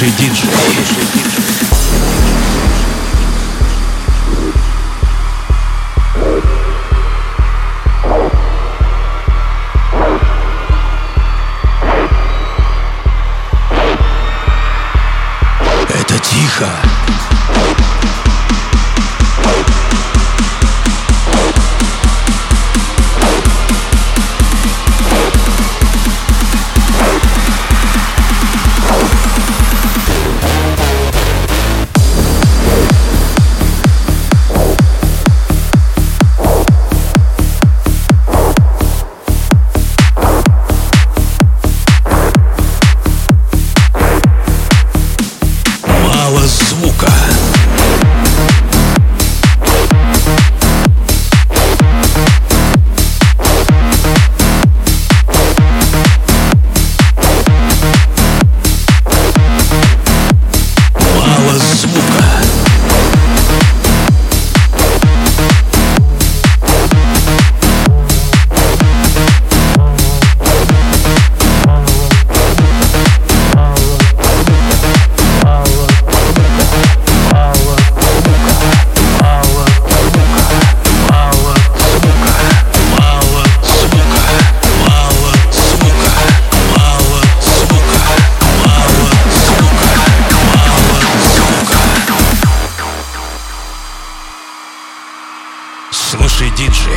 Слушай, диджей. Это тихо.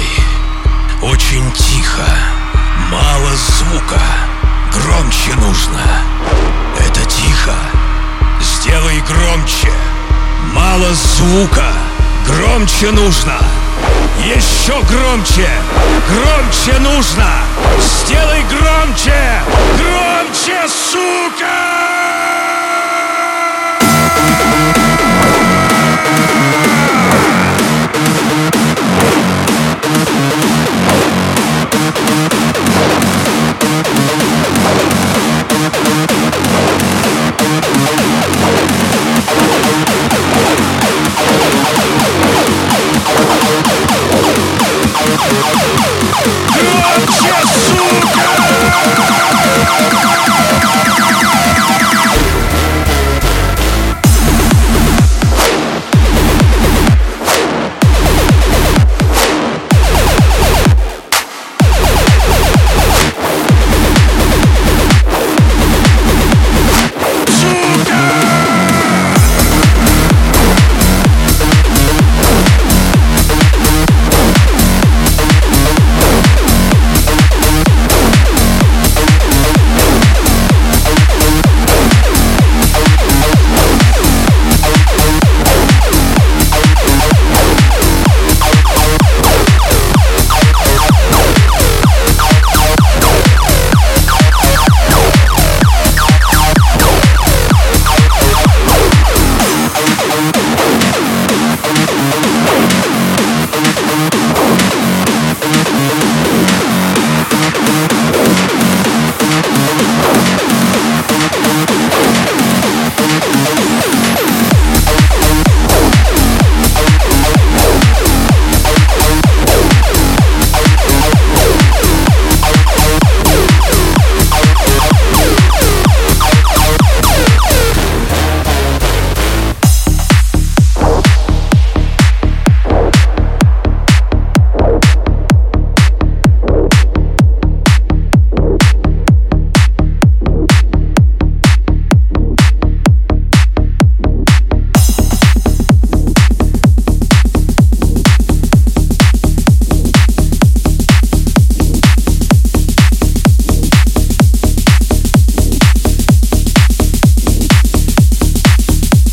Диджей, очень тихо, мало звука, громче нужно. Это тихо, сделай громче, мало звука, громче нужно. Еще громче, громче нужно. Сделай громче, громче, сука! You're just so good.